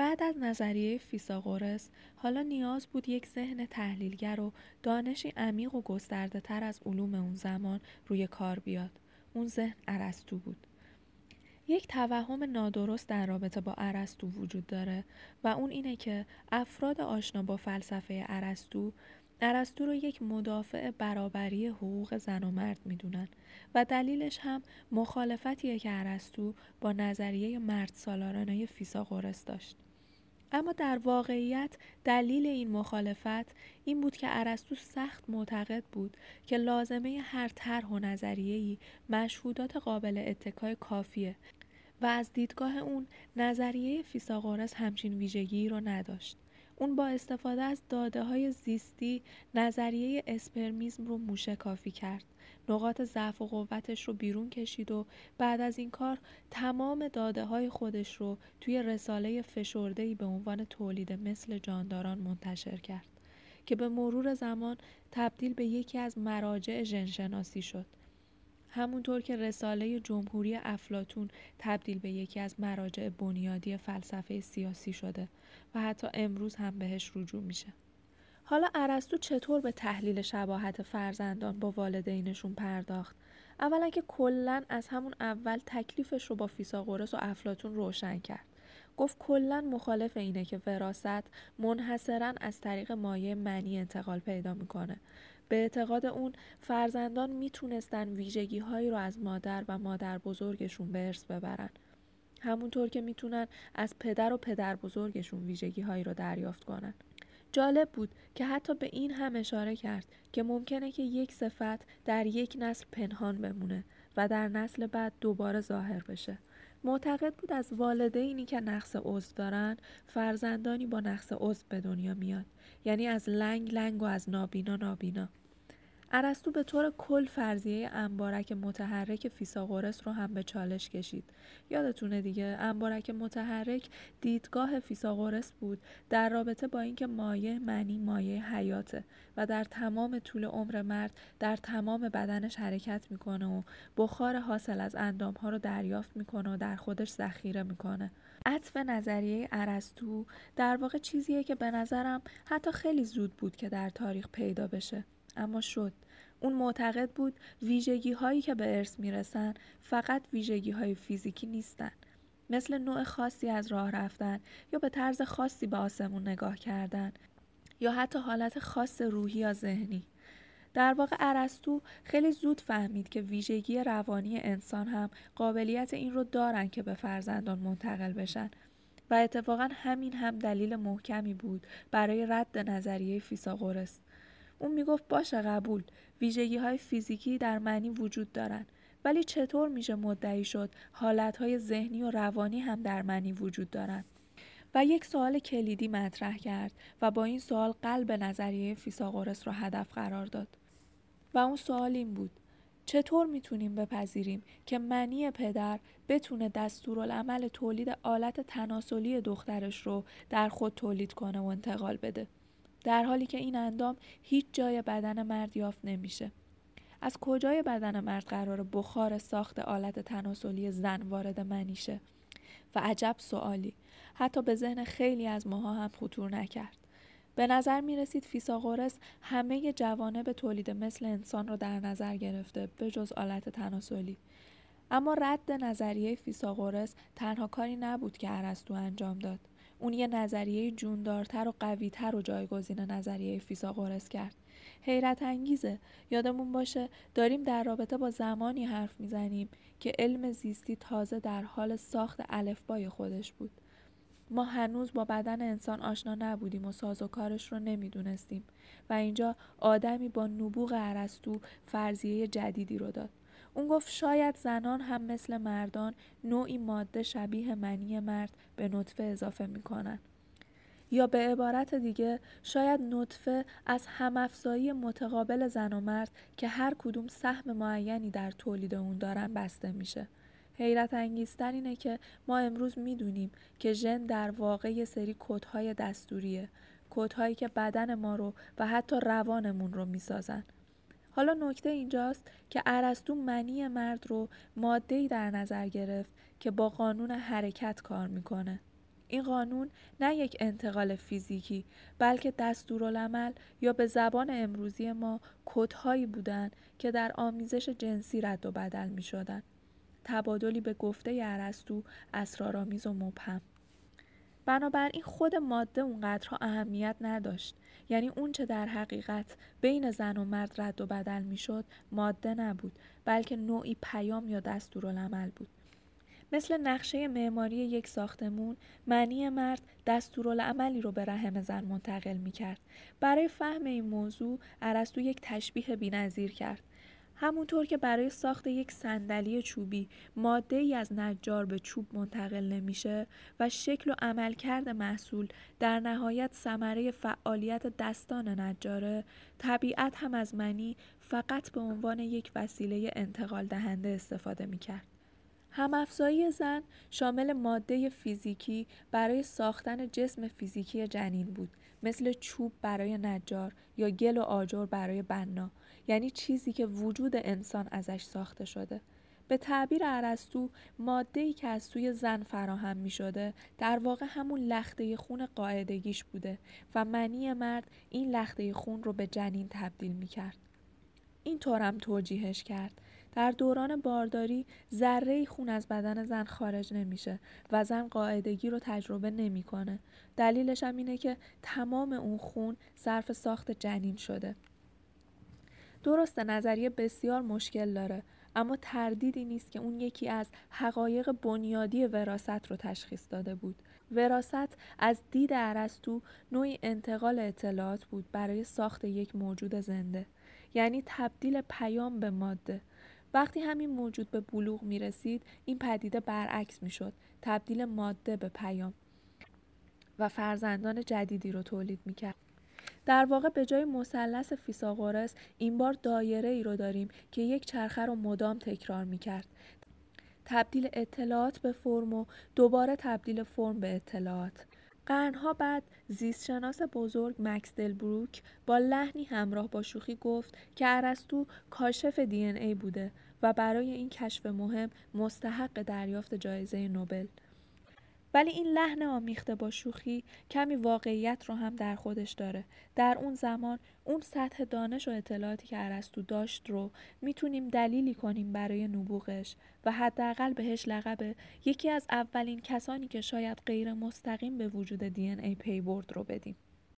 بعد از نظریه فیساغورس حالا نیاز بود یک ذهن تحلیلگر و دانشی عمیق و گسترده تر از علوم اون زمان روی کار بیاد. اون ذهن ارسطو بود. یک توهم نادرست در رابطه با ارسطو وجود داره و اون اینه که افراد آشنا با فلسفه ارسطو ارسطو رو یک مدافع برابری حقوق زن و مرد می‌دونن و دلیلش هم مخالفتیه که ارسطو با نظریه مرد سالارانه فیساغورس داشت. اما در واقعیت دلیل این مخالفت این بود که ارسطو سخت معتقد بود که لازمه هر طرح و نظریه‌ای مشهودات قابل اتکای کافیه و از دیدگاه اون نظریه فیساغورس همچین ویژگی رو نداشت. اون با استفاده از داده های زیستی نظریه اسپرمیزم رو موشکافی کرد. نقاط ضعف و قوتش رو بیرون کشید و بعد از این کار تمام داده های خودش رو توی رساله فشردهی به عنوان تولید مثل جانداران منتشر کرد که به مرور زمان تبدیل به یکی از مراجع ژنشناسی شد. همونطور که رساله جمهوری افلاتون تبدیل به یکی از مراجع بنیادی فلسفه سیاسی شده و حتی امروز هم بهش رجوع میشه. حالا ارسطو چطور به تحلیل شباهت فرزندان با والدینشون پرداخت؟ اولا که کلا از همون اول تکلیفش رو با فیساغورس و افلاتون روشن کرد. گفت کلا مخالف اینه که وراست منحصرا از طریق مایه منی انتقال پیدا می‌کنه به اعتقاد اون فرزندان می‌تونستن ویژگی هایی رو از مادر و مادر بزرگشون به ارث ببرن. همونطور که می‌تونن از پدر و پدر بزرگشون ویژگی هایی رو دریافت کنن. جالب بود که حتی به این هم اشاره کرد که ممکنه که یک صفت در یک نسل پنهان بمونه و در نسل بعد دوباره ظاهر بشه. معتقد بود از والدینی که نقص عضو دارن فرزندانی با نقص عضو به دنیا میاد یعنی از لنگ لنگ و از نابینا نابینا ارسطو به طور کل فرضیه انبارک متحرک فیساغورس رو هم به چالش کشید. یادتونه دیگه انبارک متحرک دیدگاه فیساغورس بود در رابطه با اینکه مایه معنی مایه حیاته و در تمام طول عمر مرد در تمام بدنش حرکت می‌کنه و بخار حاصل از اندامها رو دریافت می‌کنه و در خودش ذخیره می‌کنه. عطف نظریه ارسطو در واقع چیزیه که به نظرم حتی خیلی زود بود که در تاریخ پیدا بشه. اما شد. اون معتقد بود ویژگی هایی که به ارث می‌رسن فقط ویژگی های فیزیکی نیستن. مثل نوع خاصی از راه رفتن یا به طرز خاصی به آسمون نگاه کردن یا حتی حالت خاص روحی یا ذهنی. در واقع ارسطو خیلی زود فهمید که ویژگی روانی انسان هم قابلیت این رو دارن که به فرزندان منتقل بشن و اتفاقا همین هم دلیل محکمی بود برای رد نظریه فیساغورس اون می‌گفت باشه قبول ویژگی های فیزیکی در معنی وجود دارن. ولی چطور میشه مدعی شد حالت های ذهنی و روانی هم در معنی وجود دارن؟ و یک سوال کلیدی مطرح کرد و با این سوال قلب نظریه فیساغورس را هدف قرار داد. و اون سوال این بود چطور می‌تونیم بپذیریم که منی پدر بتونه دستورالعمل تولید آلت تناسلی دخترش رو در خود تولید کنه و انتقال بده؟ در حالی که این اندام هیچ جای بدن مرد یافت نمیشه. از کجای بدن مرد قرار بخار ساخت آلت تناسلی زن وارد منیشه؟ و عجب سوالی حتی به ذهن خیلی از ماها هم خطور نکرد. به نظر می رسید فیساغورس همه جوانب تولید مثل انسان رو در نظر گرفته به جز آلت تناسلی. اما رد نظریه فیساغورس تنها کاری نبود که ارسطو انجام داد. اون یه نظریه جوندارتر و قویتر و جایگزین نظریه فیساغورس کرد. حیرت انگیزه. یادمون باشه داریم در رابطه با زمانی حرف می‌زنیم که علم زیستی تازه در حال ساخت الفبای خودش بود. ما هنوز با بدن انسان آشنا نبودیم و ساز و کارش رو نمی‌دونستیم و اینجا آدمی با نبوغ ارسطو فرضیه جدیدی رو داد. اون گفت شاید زنان هم مثل مردان نوعی ماده شبیه منی مرد به نطفه اضافه می‌کنن. یا به عبارت دیگه شاید نطفه از همافزایی متقابل زن و مرد که هر کدوم سهم معینی در تولید اون دارن بسته میشه. حیرت انگیزتر اینه که ما امروز می‌دونیم که ژن در واقع یه سری کودهای دستوریه. کودهایی که بدن ما رو و حتی روانمون رو می‌سازن. حالا نکته اینجاست که ارسطو منی مرد رو ماده‌ای در نظر گرفت که با قانون حرکت کار می‌کنه. این قانون نه یک انتقال فیزیکی بلکه دستورالعمل یا به زبان امروزی ما کدهایی بودند که در آمیزش جنسی رد و بدل می شدن. تبادلی به گفته ارسطو اسرارآمیز و مبهم بنابراین خود ماده اونقدرها اهمیت نداشت. یعنی اون چه در حقیقت بین زن و مرد رد و بدل می‌شد ماده نبود بلکه نوعی پیام یا دستورالعمل بود. مثل نقشه معماری یک ساختمون معنی مرد دستورالعملی رو به رحم زن منتقل می کرد. برای فهم این موضوع ارسطو یک تشبیه بینظیر کرد. همونطور که برای ساخت یک صندلی چوبی ماده ای از نجار به چوب منتقل نمیشه و شکل و عملکرد محصول در نهایت ثمره فعالیت دستان نجاره طبیعت هم از منی فقط به عنوان یک وسیله انتقال دهنده استفاده می‌کرد. همافزایی زن شامل ماده فیزیکی برای ساختن جسم فیزیکی جنین بود مثل چوب برای نجار یا گل و آجر برای بنا یعنی چیزی که وجود انسان ازش ساخته شده به تعبیر ارسطو ماده ای که از سوی زن فراهم می شده در واقع همون لخته خون قاعدگیش بوده و منی مرد این لخته خون رو به جنین تبدیل می کرد. این طورم توجیهش کرد. در دوران بارداری ذره خون از بدن زن خارج نمیشه و زن قاعدگی رو تجربه نمی‌کنه. دلیلش هم اینه که تمام اون خون صرف ساخت جنین شده. درسته نظریه بسیار مشکل داره اما تردیدی نیست که اون یکی از حقایق بنیادی وراست رو تشخیص داده بود وراست از دید ارسطو نوعی انتقال اطلاعات بود برای ساخت یک موجود زنده یعنی تبدیل پیام به ماده وقتی همین موجود به بلوغ می رسید این پدیده برعکس می شد تبدیل ماده به پیام و فرزندان جدیدی رو تولید می کرد در واقع به جای مثلث فیساغورس این بار دایره ای رو داریم که یک چرخه رو مدام تکرار می کرد. تبدیل اطلاعات به فرم و دوباره تبدیل فرم به اطلاعات. قرنها بعد زیستشناس بزرگ مکس دلبروک با لحنی همراه با شوخی گفت که ارسطو کاشف دی ای بوده و برای این کشف مهم مستحق دریافت جایزه نوبل. ولی این لحن آمیخته با شوخی کمی واقعیت رو هم در خودش داره. در اون زمان اون سطح دانش و اطلاعاتی که ارسطو داشت رو می‌تونیم دلیلی کنیم برای نبوغش و حداقل بهش لقب یکی از اولین کسانی که شاید غیر مستقیم به وجود دی ای پی برد رو بدیم.